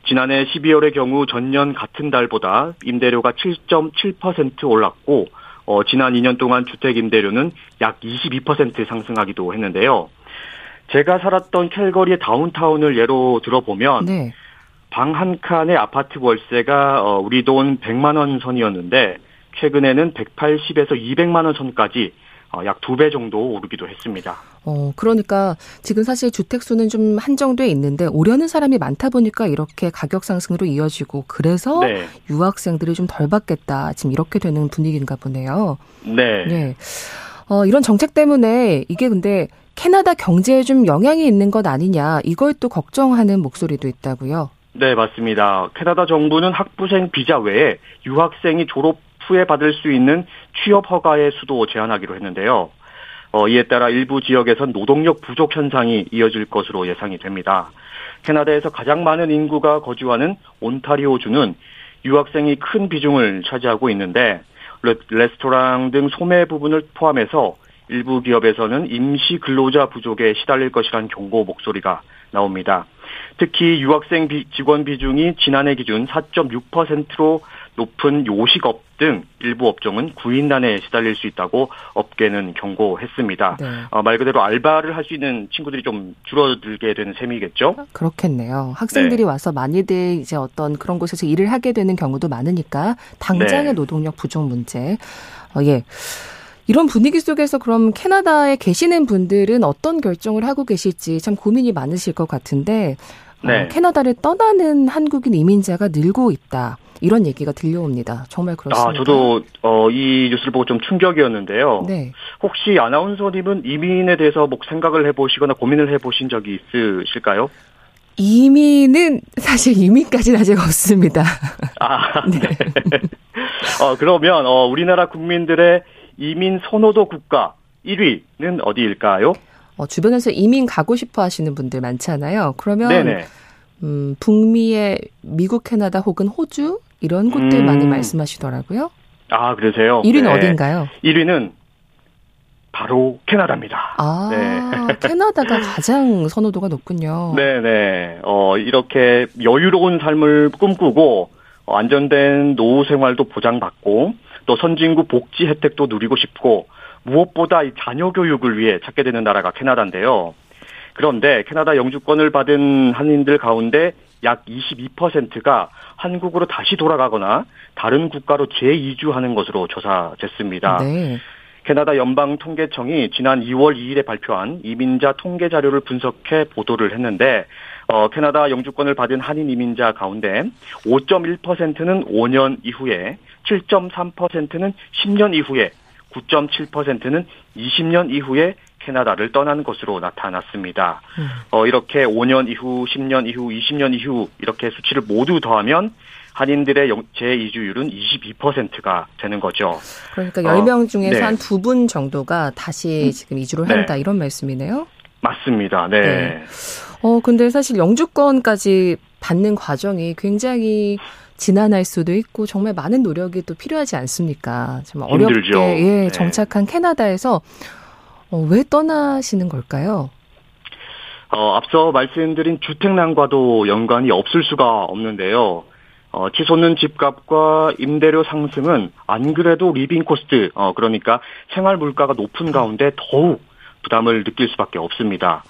지난해 12월의 경우 전년 같은 달보다 임대료가 7.7% 올랐고 어, 지난 2년 동안 주택 임대료는 약 22% 상승하기도 했는데요. 제가 살았던 캘거리의 다운타운을 예로 들어보면 네. 방한 칸의 아파트 월세가 어, 우리 돈 100만 원 선이었는데 최근에는 180에서 200만 원 선까지 어, 약 두 배 정도 오르기도 했습니다. 어, 그러니까 지금 사실 주택 수는 좀 한정돼 있는데 오려는 사람이 많다 보니까 이렇게 가격 상승으로 이어지고 그래서 네. 유학생들이 좀 덜 받겠다. 지금 이렇게 되는 분위기인가 보네요. 네. 네. 어, 이런 정책 때문에 이게 근데 캐나다 경제에 좀 영향이 있는 것 아니냐 이걸 또 걱정하는 목소리도 있다고요. 네, 맞습니다. 캐나다 정부는 학부생 비자 외에 유학생이 졸업 후에 받을 수 있는 취업 허가의 수도 제한하기로 했는데요. 어, 이에 따라 일부 지역에선 노동력 부족 현상이 이어질 것으로 예상이 됩니다. 캐나다에서 가장 많은 인구가 거주하는 온타리오주는 유학생이 큰 비중을 차지하고 있는데 레스토랑 등 소매 부분을 포함해서 일부 기업에서는 임시 근로자 부족에 시달릴 것이란 경고 목소리가 나옵니다. 특히 유학생 직원 비중이 지난해 기준 4.6%로 높은 요식업 등 일부 업종은 구인난에 시달릴 수 있다고 업계는 경고했습니다. 네. 어, 말 그대로 알바를 할 수 있는 친구들이 좀 줄어들게 되는 셈이겠죠? 그렇겠네요. 학생들이 네. 와서 많이들 이제 어떤 그런 곳에서 일을 하게 되는 경우도 많으니까 당장의 네. 노동력 부족 문제. 어, 예. 이런 분위기 속에서 그럼 캐나다에 계시는 분들은 어떤 결정을 하고 계실지 참 고민이 많으실 것 같은데 어, 네. 어, 캐나다를 떠나는 한국인 이민자가 늘고 있다. 이런 얘기가 들려옵니다. 정말 그렇습니다. 아, 저도 어, 이 뉴스를 보고 좀 충격이었는데요. 네. 혹시 아나운서님은 이민에 대해서 뭐 생각을 해보시거나 고민을 해보신 적이 있으실까요? 이민은 사실 이민까지는 아직 없습니다. 아, [laughs] 네. 어, 그러면 어, 우리나라 국민들의 이민 선호도 국가 1위는 어디일까요? 어, 주변에서 이민 가고 싶어 하시는 분들 많잖아요. 그러면 네네. 음, 북미의 미국, 캐나다 혹은 호주 이런 곳들 음. 많이 말씀하시더라고요. 아, 그러세요? 1위는 네. 어딘가요? 1위는 바로 캐나다입니다. 아, 네. [laughs] 캐나다가 가장 선호도가 높군요. 네네. 네. 어, 이렇게 여유로운 삶을 꿈꾸고, 어, 안전된 노후 생활도 보장받고, 또 선진국 복지 혜택도 누리고 싶고, 무엇보다 이 자녀 교육을 위해 찾게 되는 나라가 캐나다인데요. 그런데 캐나다 영주권을 받은 한인들 가운데 약 22%가 한국으로 다시 돌아가거나 다른 국가로 재이주하는 것으로 조사됐습니다. 네. 캐나다 연방 통계청이 지난 2월 2일에 발표한 이민자 통계 자료를 분석해 보도를 했는데 어, 캐나다 영주권을 받은 한인 이민자 가운데 5.1%는 5년 이후에 7.3%는 10년 이후에 9.7%는 20년 이후에 캐나다를 떠난 것으로 나타났습니다. 음. 어, 이렇게 5년 이후, 10년 이후, 20년 이후 이렇게 수치를 모두 더하면 한인들의 재이주율은 22%가 되는 거죠. 그러니까 10명 어, 중에서 네. 한두 분 정도가 다시 음. 지금 이주를 네. 한다 이런 말씀이네요. 맞습니다. 네. 네. 어, 근데 사실 영주권까지 받는 과정이 굉장히 지난할 수도 있고 정말 많은 노력이 또 필요하지 않습니까? 정말 어렵게 예, 네. 정착한 캐나다에서 어, 왜 떠나시는 걸까요? 어, 앞서 말씀드린 주택난과도 연관이 없을 수가 없는데요. 어, 치솟는 집값과 임대료 상승은 안 그래도 living cost, 어, 그러니까 생활 물가가 높은 가운데 더욱 부담을 느낄 수밖에 없습니다.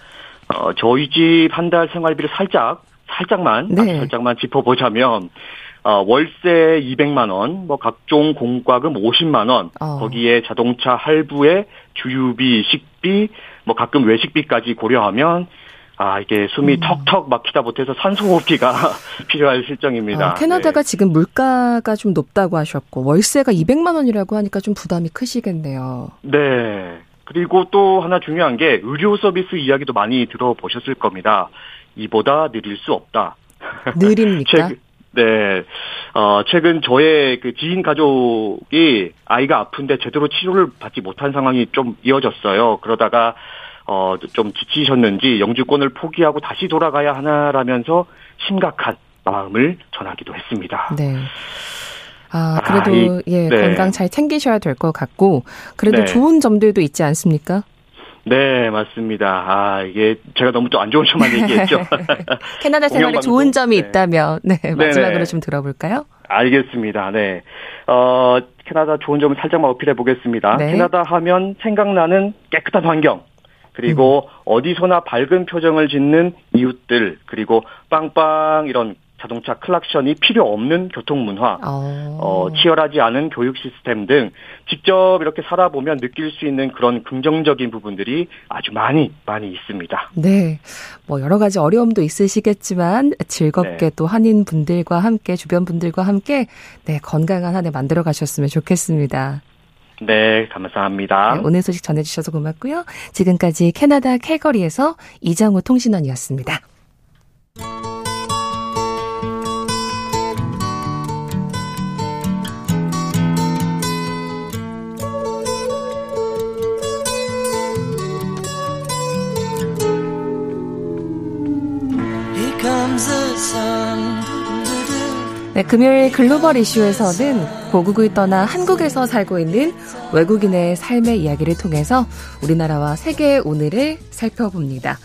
어, 저희 집 한 달 생활비를 살짝, 살짝만, 네. 살짝만 짚어보자면, 어, 월세 200만 원, 뭐 각종 공과금 50만 원, 어. 거기에 자동차 할부에 주유비, 식비, 뭐 가끔 외식비까지 고려하면 아, 이게 숨이 음. 턱턱 막히다 못해서 산소호흡기가 [laughs] 필요할 실정입니다. 아, 캐나다가 네. 지금 물가가 좀 높다고 하셨고 월세가 200만 원이라고 하니까 좀 부담이 크시겠네요. 네. 그리고 또 하나 중요한 게 의료 서비스 이야기도 많이 들어보셨을 겁니다. 이보다 느릴 수 없다. 느립니까? [laughs] 네. 어, 최근 저의 그 지인 가족이 아이가 아픈데 제대로 치료를 받지 못한 상황이 좀 이어졌어요. 그러다가 어, 좀 지치셨는지 영주권을 포기하고 다시 돌아가야 하나라면서 심각한 마음을 전하기도 했습니다. 네. 아, 그래도, 아, 이, 예, 네. 건강 잘 챙기셔야 될 것 같고, 그래도 네. 좋은 점들도 있지 않습니까? 네, 맞습니다. 아, 이게 제가 너무 또 안 좋은 점만 얘기했죠. [laughs] 캐나다 생활에 좋은 점이 네. 있다면, 네, 마지막으로 네네. 좀 들어볼까요? 알겠습니다. 네. 어, 캐나다 좋은 점을 살짝만 어필해 보겠습니다. 네. 캐나다 하면 생각나는 깨끗한 환경, 그리고 음. 어디서나 밝은 표정을 짓는 이웃들 그리고 빵빵 이런 자동차 클락션이 필요 없는 교통 문화, 어. 어, 치열하지 않은 교육 시스템 등 직접 이렇게 살아보면 느낄 수 있는 그런 긍정적인 부분들이 아주 많이 많이 있습니다. 네, 뭐 여러 가지 어려움도 있으시겠지만 즐겁게 네. 또 한인 분들과 함께 주변 분들과 함께 네 건강한 한 해 만들어 가셨으면 좋겠습니다. 네, 감사합니다. 네, 오늘 소식 전해주셔서 고맙고요. 지금까지 캐나다 캘거리에서 이장우 통신원이었습니다. 네, 금요일 글로벌 이슈에서는 고국을 떠나 한국에서 살고 있는 외국인의 삶의 이야기를 통해서 우리나라와 세계의 오늘을 살펴봅니다.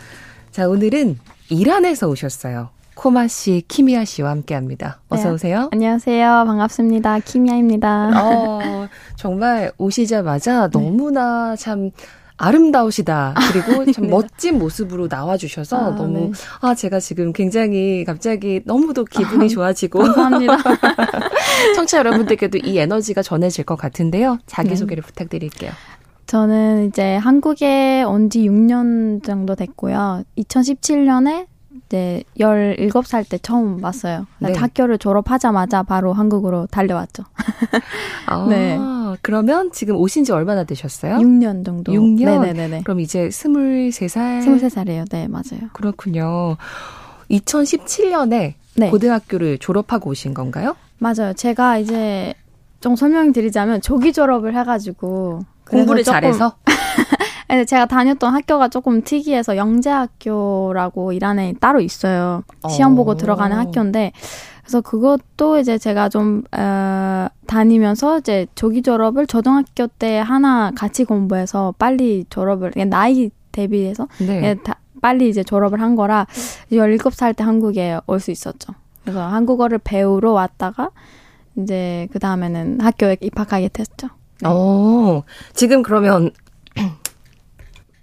자, 오늘은 이란에서 오셨어요. 코마 씨, 키미아 씨와 함께 합니다. 어서 네, 오세요. 안녕하세요. 반갑습니다. 키미아입니다. 어, 정말 오시자마자 네. 너무나 참 아름다우시다. 그리고 참 네. 멋진 모습으로 나와주셔서 아, 너무, 네. 아, 제가 지금 굉장히 갑자기 너무도 기분이 아, 좋아지고. 감사합니다. [laughs] 청취자 여러분들께도 이 에너지가 전해질 것 같은데요. 자기소개를 네. 부탁드릴게요. 저는 이제 한국에 온 지 6년 정도 됐고요. 2017년에 이제 17살 때 처음 왔어요. 네. 학교를 졸업하자마자 바로 한국으로 달려왔죠. [laughs] 아, 네. 그러면 지금 오신 지 얼마나 되셨어요? 6년 정도. 6년? 네네네. 그럼 이제 23살? 23살이에요. 네, 맞아요. 그렇군요. 2017년에 네. 고등학교를 졸업하고 오신 건가요? 맞아요. 제가 이제 좀 설명드리자면 조기 졸업을 해가지고 공부를 잘해서 [laughs] 제가 다녔던 학교가 조금 특이해서 영재학교라고 이란에 따로 있어요. 시험 보고 어. 들어가는 학교인데 그래서 그것도 이제 제가 좀 어, 다니면서 이제 조기 졸업을 초등학교 때 하나 같이 공부해서 빨리 졸업을 나이 대비해서 네. 예, 다, 빨리 이제 졸업을 한 거라 17살 때 한국에 올 수 있었죠. 그래서 한국어를 배우러 왔다가 이제 그 다음에는 학교에 입학하게 됐죠. 네. 어, 지금 그러면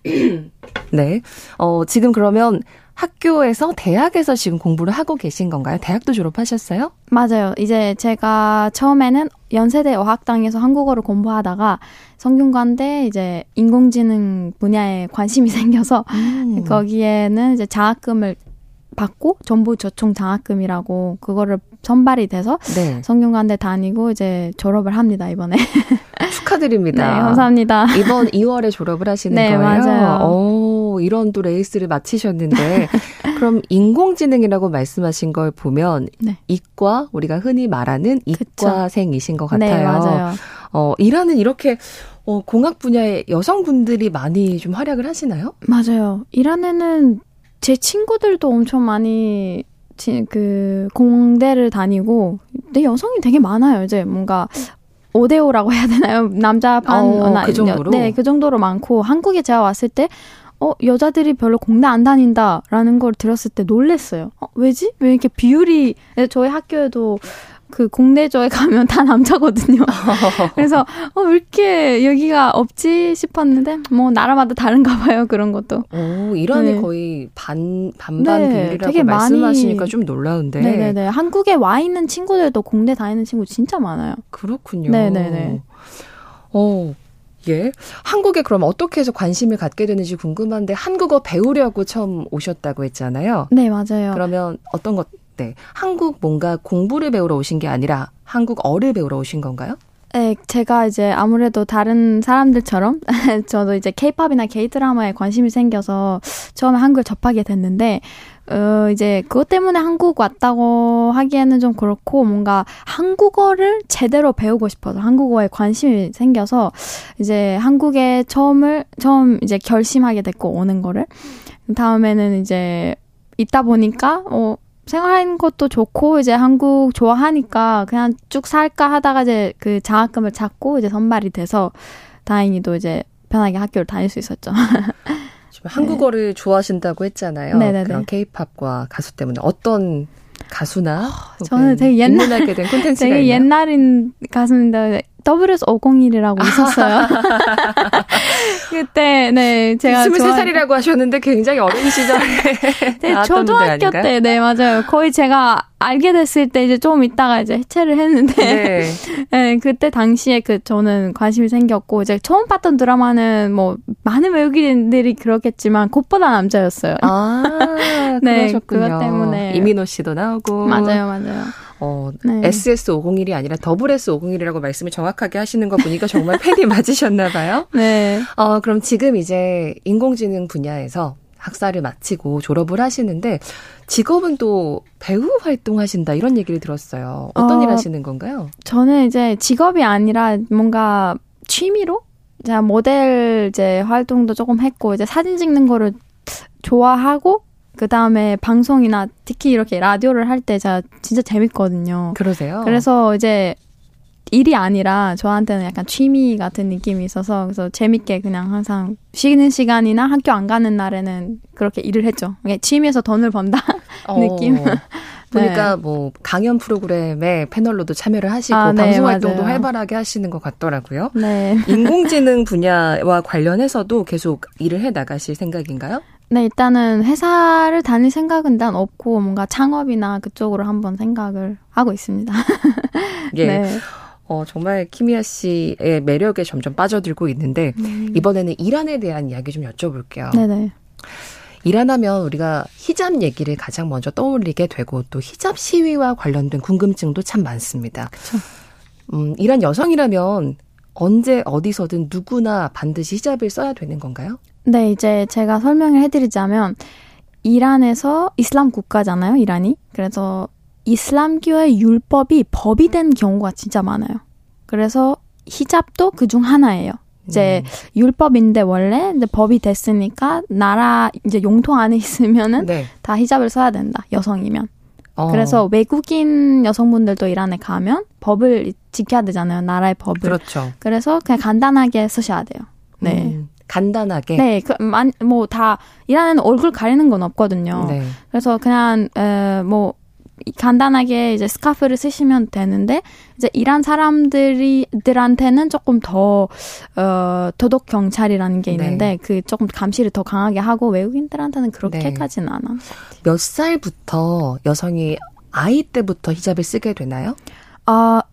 [clears throat] 네. 어, 지금 그러면 학교에서 대학에서 지금 공부를 하고 계신 건가요? 대학도 졸업하셨어요? 맞아요. 이제 제가 처음에는 연세대 어학당에서 한국어를 공부하다가 성균관대 이제 인공지능 분야에 관심이 [laughs] 생겨서 음. 거기에는 이제 장학금을 받고 정부 저총 장학금이라고 그거를 선발이 돼서 네. 성균관대 다니고 이제 졸업을 합니다 이번에 [laughs] 축하드립니다. 네, 감사합니다. 이번 2월에 졸업을 하시는 네, 거예요. 맞아요. 오, 이런 또 레이스를 마치셨는데 [laughs] 그럼 인공지능이라고 말씀하신 걸 보면 네. 이과 우리가 흔히 말하는 이과생이신 것 같아요. 네, 맞아요. 어, 이란은 이렇게 어, 공학 분야에 여성분들이 많이 좀 활약을 하시나요? 맞아요. 이란에는 제 친구들도 엄청 많이 그 공대를 다니고 근데 여성이 되게 많아요. 이제 뭔가 5대5라고 해야 되나요? 남자 반, 어, 나, 그 정도로? 네, 그 정도로 많고, 한국에 제가 왔을 때, 어, 여자들이 별로 공대 안 다닌다라는 걸 들었을 때 놀랬어요. 어, 왜지? 왜 이렇게 비율이, 저희 학교에도 그 공대조에 가면 다 남자거든요. [laughs] 그래서 어, 왜 이렇게 여기가 없지 싶었는데 뭐 나라마다 다른가 봐요 그런 것도. 오 이란이 네. 거의 반 반반 네, 비율이라고 되게 말씀하시니까 많이, 좀 놀라운데. 네네네 한국에 와 있는 친구들도 공대 다니는 친구 진짜 많아요. 그렇군요. 네네네. 어 예. 한국에 그럼 어떻게 해서 관심을 갖게 되는지 궁금한데 한국어 배우려고 처음 오셨다고 했잖아요. 네, 맞아요. 그러면 어떤 것, 네. 한국 뭔가 공부를 배우러 오신 게 아니라 한국어를 배우러 오신 건가요? 네, 제가 이제 아무래도 다른 사람들처럼 [laughs] 저도 이제 케이팝이나 게이드라마에 관심이 생겨서 처음에 한국을 접하게 됐는데 어, 이제 그것 때문에 한국 왔다고 하기에는 좀 그렇고 뭔가 한국어를 제대로 배우고 싶어서 한국어에 관심이 생겨서 이제 한국에 처음을 처음 이제 결심하게 됐고 오는 거를 다음에는 이제 있다 보니까 어 생활하는 것도 좋고 이제 한국 좋아하니까 그냥 쭉 살까 하다가 이제 그 장학금을 찾고 이제 선발이 돼서 다행히도 이제 편하게 학교를 다닐 수 있었죠. [laughs] 네. 한국어를 좋아하신다고 했잖아요. 네네네. 그런 케이팝과 가수 때문에 어떤 가수나 저는 되게 옛날 하게 된 콘텐츠가 [laughs] 되게 있나요? 옛날인 가수인데 WS501이라고 있었어요. [laughs] 그때, 네, 제가. 23살이라고 하셨는데 굉장히 어린 시절에. [laughs] 네, 초등학교 때, 네, 맞아요. 거의 제가 알게 됐을 때 이제 좀 있다가 이제 해체를 했는데. 네. [laughs] 네, 그때 당시에 그 저는 관심이 생겼고, 이제 처음 봤던 드라마는 뭐, 많은 외국인들이 그렇겠지만, 꽃보다 남자였어요. 아, 네, 그러셨군요. 그것 때문에. 이민호 씨도 나오고. 맞아요, 맞아요. 어, 네. SS501이 아니라 WS501이라고 말씀을 정확하게 하시는 거 보니까 정말 팬이 [laughs] 맞으셨나 봐요. 네. 어, 그럼 지금 이제 인공지능 분야에서 학사를 마치고 졸업을 하시는데 직업은 또 배우 활동하신다 이런 얘기를 들었어요. 어떤 어, 일 하시는 건가요? 저는 이제 직업이 아니라 뭔가 취미로 제가 모델 이제 활동도 조금 했고 이제 사진 찍는 거를 좋아하고 그 다음에 방송이나 특히 이렇게 라디오를 할 때 제가 진짜 재밌거든요. 그러세요? 그래서 이제 일이 아니라 저한테는 약간 취미 같은 느낌이 있어서 그래서 재밌게 그냥 항상 쉬는 시간이나 학교 안 가는 날에는 그렇게 일을 했죠. 취미에서 돈을 번다 [laughs] 어. 느낌. [laughs] 보니까 네. 뭐 강연 프로그램에 패널로도 참여를 하시고 아, 네, 방송 활동도 활발하게 하시는 것 같더라고요. 네. 인공지능 분야와 관련해서도 계속 일을 해 나가실 생각인가요? 네, 일단은 회사를 다닐 생각은 난 없고 뭔가 창업이나 그쪽으로 한번 생각을 하고 있습니다. [laughs] 예. 네. 어, 정말 키미아 씨의 매력에 점점 빠져들고 있는데 음. 이번에는 이란에 대한 이야기 좀 여쭤볼게요. 네네. 이란 하면 우리가 히잡 얘기를 가장 먼저 떠올리게 되고 또 히잡 시위와 관련된 궁금증도 참 많습니다. 그쵸. 음, 이란 여성이라면 언제 어디서든 누구나 반드시 히잡을 써야 되는 건가요? 네, 이제 제가 설명을 해드리자면 이란에서 이슬람 국가잖아요, 이란이. 그래서 이슬람교의 율법이 법이 된 경우가 진짜 많아요. 그래서 히잡도 그 중 하나예요. 이제 음. 율법인데 원래 근데 법이 됐으니까 나라 이제 용통 안에 [laughs] 있으면은 네. 다 히잡을 써야 된다. 여성이면. 어. 그래서 외국인 여성분들도 이란에 가면 법을 지켜야 되잖아요. 나라의 법을. 그렇죠. 그래서 그냥 간단하게 쓰셔야 돼요. 네. 음. 간단하게. 네, 그, 뭐다 이란에는 얼굴 가리는 건 없거든요. 네. 그래서 그냥 에, 뭐 간단하게 이제 스카프를 쓰시면 되는데 이제 이란 사람들이들한테는 조금 더 어, 도덕 경찰이라는 게 있는데 네. 그 조금 감시를 더 강하게 하고 외국인들한테는 그렇게까지는 네. 않아. 몇 살부터 여성이 아이 때부터 히잡을 쓰게 되나요? 아 어,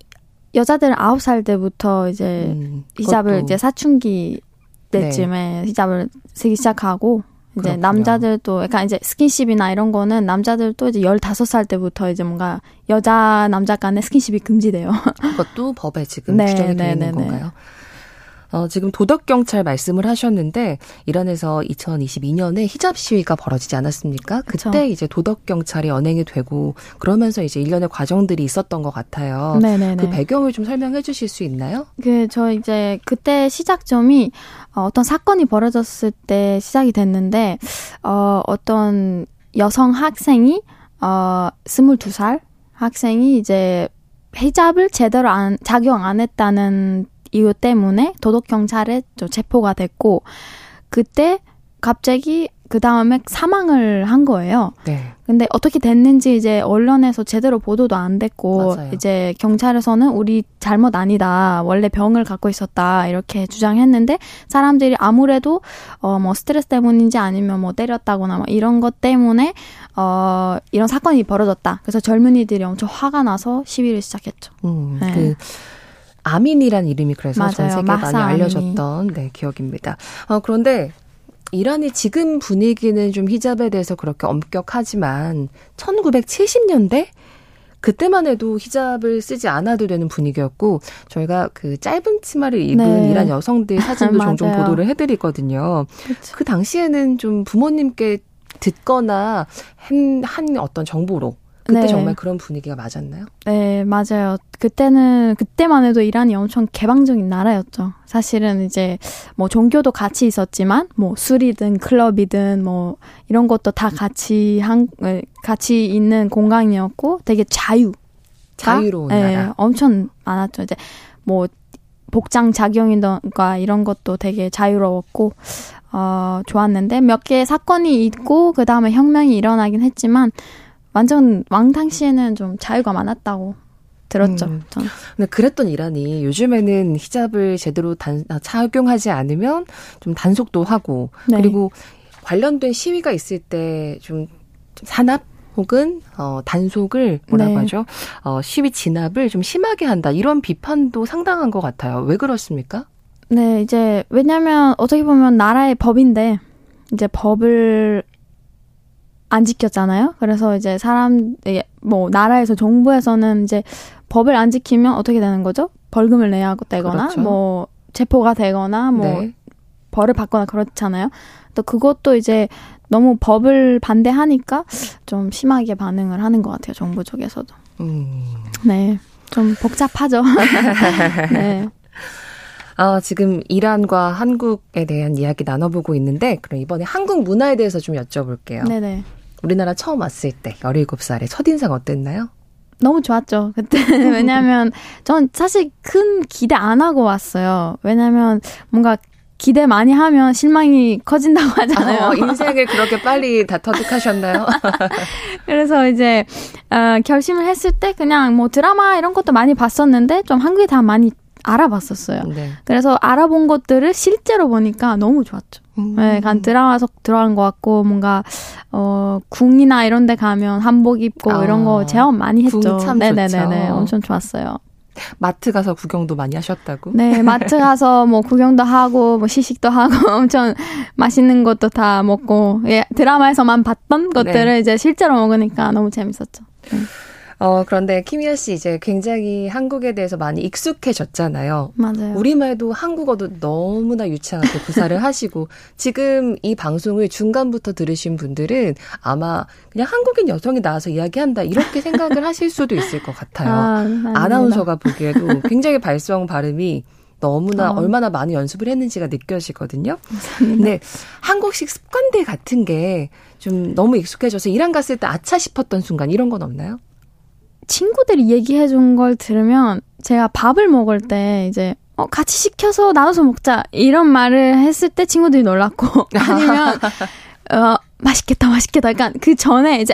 여자들은 아홉 살 때부터 이제 음, 히잡을 이제 사춘기 때쯤에 네. 히잡을 쓰기 시작하고 이제 그렇군요. 남자들도 약간 이제 스킨십이나 이런 거는 남자들도 이제 15살 때부터 이제 뭔가 여자 남자 간의 스킨십이 금지돼요. 그것도 법에 지금 [laughs] 네, 규정이 되어 네, 있는 네, 네. 건가요? 어, 지금 도덕 경찰 말씀을 하셨는데 이란에서 2022년에 히잡 시위가 벌어지지 않았습니까? 그때 그쵸. 이제 도덕 경찰이 언행이 되고 그러면서 이제 일련의 과정들이 있었던 것 같아요. 네네네. 그 배경을 좀 설명해 주실 수 있나요? 그, 저 이제 그때 시작점이 어, 어떤 사건이 벌어졌을 때 시작이 됐는데, 어, 어떤 여성 학생이, 어, 22살 학생이 이제 히잡을 제대로 안, 작용 안 했다는 이유 때문에 도덕 경찰에 체포가 됐고 그때 갑자기 그 다음에 사망을 한 거예요. 네. 근데 어떻게 됐는지 이제 언론에서 제대로 보도도 안 됐고 맞아요. 이제 경찰에서는 우리 잘못 아니다. 원래 병을 갖고 있었다. 이렇게 주장했는데 사람들이 아무래도 어 뭐 스트레스 때문인지 아니면 뭐 때렸다거나 뭐 이런 것 때문에 어 이런 사건이 벌어졌다. 그래서 젊은이들이 엄청 화가 나서 시위를 시작했죠. 음, 네. 그 아민이란 이름이 그래서 맞아요. 전 세계에 많이 알려졌던 네, 기억입니다. 어, 그런데 이란이 지금 분위기는 좀 히잡에 대해서 그렇게 엄격하지만 1970년대 그때만 해도 히잡을 쓰지 않아도 되는 분위기였고 저희가 그 짧은 치마를 입은 네. 이란 여성들 사진도 [laughs] 종종 보도를 해드리거든요. 그쵸. 그 당시에는 좀 부모님께 듣거나 한, 한 어떤 정보로 그때 네. 정말 그런 분위기가 맞았나요? 네, 맞아요. 그때는 그때만 해도 이란이 엄청 개방적인 나라였죠. 사실은 이제 뭐 종교도 같이 있었지만 뭐 술이든 클럽이든 뭐 이런 것도 다 같이 한 같이 있는 공간이었고 되게 자유 자유로운 네, 나라. 엄청 많았죠. 이제 뭐 복장 작용이던가 이런 것도 되게 자유로웠고 어 좋았는데 몇 개의 사건이 있고 그 다음에 혁명이 일어나긴 했지만 완전 왕 당시에는 좀 자유가 많았다고 들었죠. 음. 전. 근데 그랬던 이란이 요즘에는 히잡을 제대로 단, 아, 착용하지 않으면 좀 단속도 하고 네. 그리고 관련된 시위가 있을 때 좀 산압 혹은 어 단속을 뭐라고 네. 하죠? 어 시위 진압을 좀 심하게 한다. 이런 비판도 상당한 것 같아요. 왜 그렇습니까? 네, 이제 왜냐면 어떻게 보면 나라의 법인데 이제 법을 안 지켰잖아요. 그래서 이제 사람, 뭐, 나라에서 정부에서는 이제 법을 안 지키면 어떻게 되는 거죠? 벌금을 내야 되거나, 그렇죠. 뭐, 체포가 되거나, 뭐, 네. 벌을 받거나 그렇잖아요. 또 그것도 이제 너무 법을 반대하니까 좀 심하게 반응을 하는 것 같아요. 정부 쪽에서도. 음. 네. 좀 복잡하죠. [laughs] 네. 아, 지금 이란과 한국에 대한 이야기 나눠보고 있는데, 그럼 이번에 한국 문화에 대해서 좀 여쭤볼게요. 네네. 우리나라 처음 왔을 때 17살에 첫인상 어땠나요? 너무 좋았죠. 그때 [laughs] 왜냐면 전 사실 큰 기대 안 하고 왔어요. 왜냐면 뭔가 기대 많이 하면 실망이 커진다고 하잖아요. 어, [laughs] 인생을 그렇게 빨리 다 터득하셨나요? [laughs] 그래서 이제 어, 결심을 했을 때 그냥 뭐 드라마 이런 것도 많이 봤었는데 좀 한국에 다 많이 알아봤었어요. 네. 그래서 알아본 것들을 실제로 보니까 너무 좋았죠. 음. 네, 간 드라마 속 들어간 것 같고 뭔가 어 궁이나 이런 데 가면 한복 입고 아, 이런 거 체험 많이 했죠. 네네네네. 엄청 좋았어요. 마트 가서 구경도 많이 하셨다고? 네, [laughs] 마트 가서 뭐 구경도 하고 뭐 시식도 하고 [laughs] 엄청 맛있는 것도 다 먹고 예, 드라마에서만 봤던 것들을 네. 이제 실제로 먹으니까 너무 재밌었죠. 네. 어, 그런데 키미야 씨 이제 굉장히 한국에 대해서 많이 익숙해졌잖아요. 맞아요. 우리말도 한국어도 너무나 유창하게 구사를 [laughs] 하시고 지금 이 방송을 중간부터 들으신 분들은 아마 그냥 한국인 여성이 나와서 이야기한다 이렇게 생각을 하실 수도 있을 것 같아요. 아, 아나운서가 보기에도 굉장히 발성 발음이 너무나 어. 얼마나 많은 연습을 했는지가 느껴지거든요. 감사합니다. 근데 한국식 습관들 같은 게 좀 너무 익숙해져서 이란 갔을 때 아차 싶었던 순간 이런 건 없나요? 친구들이 얘기해 준 걸 들으면 제가 밥을 먹을 때 이제 어, 같이 시켜서 나눠서 먹자. 이런 말을 했을 때 친구들이 놀랐고, [laughs] 아니면, 어, 맛있겠다, 맛있겠다. 그러니까 그 전에 이제,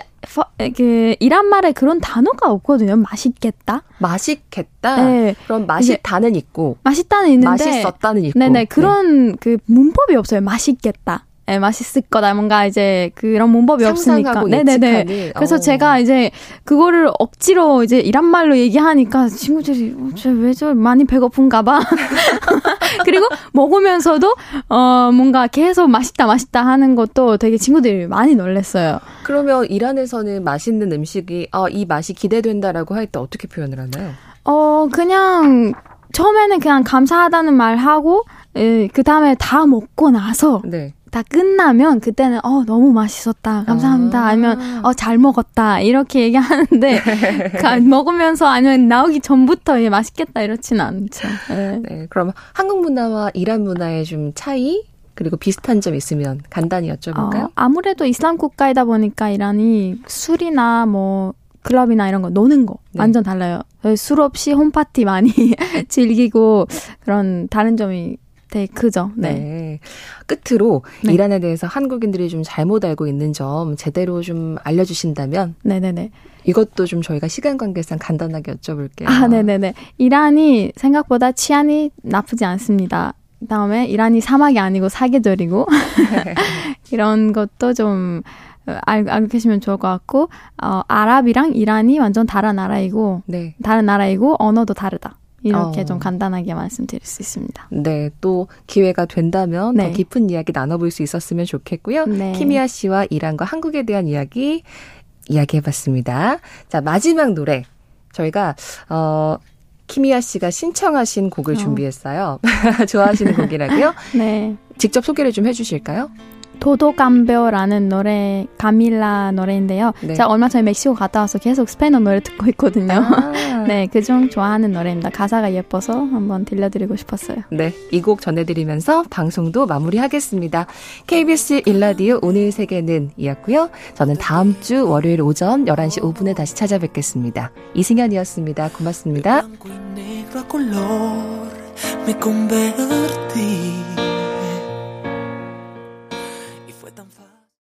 그, 이란 말에 그런 단어가 없거든요. 맛있겠다. 맛있겠다? 네. 그럼 맛있다는 있고. 맛있다는 있는데. 맛있었다는 있고. 네네. 네. 그런 네. 그 문법이 없어요. 맛있겠다. 예, 맛있을 거다. 뭔가 이제 그런 문법이 없으니까. 네네네. 그래서 어. 제가 이제 그거를 억지로 이제 이란 말로 얘기하니까 친구들이 어, 쟤왜저 많이 배고픈가 봐. [laughs] 그리고 먹으면서도 어 뭔가 계속 맛있다 맛있다 하는 것도 되게 친구들이 많이 놀랬어요. 그러면 이란에서는 맛있는 음식이 어, 이 맛이 기대된다라고 할 때 어떻게 표현을 하나요? 어 그냥 처음에는 그냥 감사하다는 말 하고 예, 그 다음에 다 먹고 나서 네. 다 끝나면 그때는 어 너무 맛있었다 감사합니다 아. 아니면 어 잘 먹었다 이렇게 얘기하는데 [laughs] 먹으면서 아니면 나오기 전부터 예 맛있겠다 이렇지는 않죠. 네. 네 그럼 한국 문화와 이란 문화의 좀 차이 그리고 비슷한 점 있으면 간단히 여쭤볼까요? 어, 아무래도 이슬람 국가이다 보니까 이란이 술이나 뭐 클럽이나 이런 거 노는 거 네. 완전 달라요. 술 없이 홈파티 많이 [laughs] 즐기고 그런 다른 점이 되게 크죠. 네. 네. 끝으로 네. 이란에 대해서 한국인들이 좀 잘못 알고 있는 점 제대로 좀 알려주신다면 네네네. 이것도 좀 저희가 시간 관계상 간단하게 여쭤볼게요. 아, 네네네. 이란이 생각보다 치안이 나쁘지 않습니다. 다음에 이란이 사막이 아니고 사계절이고 [laughs] 이런 것도 좀 어, 알, 알고 계시면 좋을 것 같고 어, 아랍이랑 이란이 완전 다른 나라이고 네. 다른 나라이고 언어도 다르다. 이렇게 어. 좀 간단하게 말씀드릴 수 있습니다. 네, 또 기회가 된다면 네. 더 깊은 이야기 나눠볼 수 있었으면 좋겠고요. 네. 키미아 씨와 이란과 한국에 대한 이야기 이야기해봤습니다. 자 마지막 노래 저희가 어. 키미아 씨가 신청하신 곡을 어. 준비했어요. [laughs] 좋아하시는 곡이라고요? [laughs] 네. 직접 소개를 좀 해주실까요? 도도감벼라는 노래 가밀라 노래인데요. 네. 제가 얼마 전에 멕시코 갔다 와서 계속 스페인어 노래 듣고 있거든요. 아. [laughs] 네, 그중 좋아하는 노래입니다. 가사가 예뻐서 한번 들려드리고 싶었어요. 네, 이 곡 전해드리면서 방송도 마무리하겠습니다. KBS 일라디오 오늘 세계는 이었고요. 저는 다음 주 월요일 오전 11시 5분에 다시 찾아뵙겠습니다. 이승현이었습니다. 고맙습니다.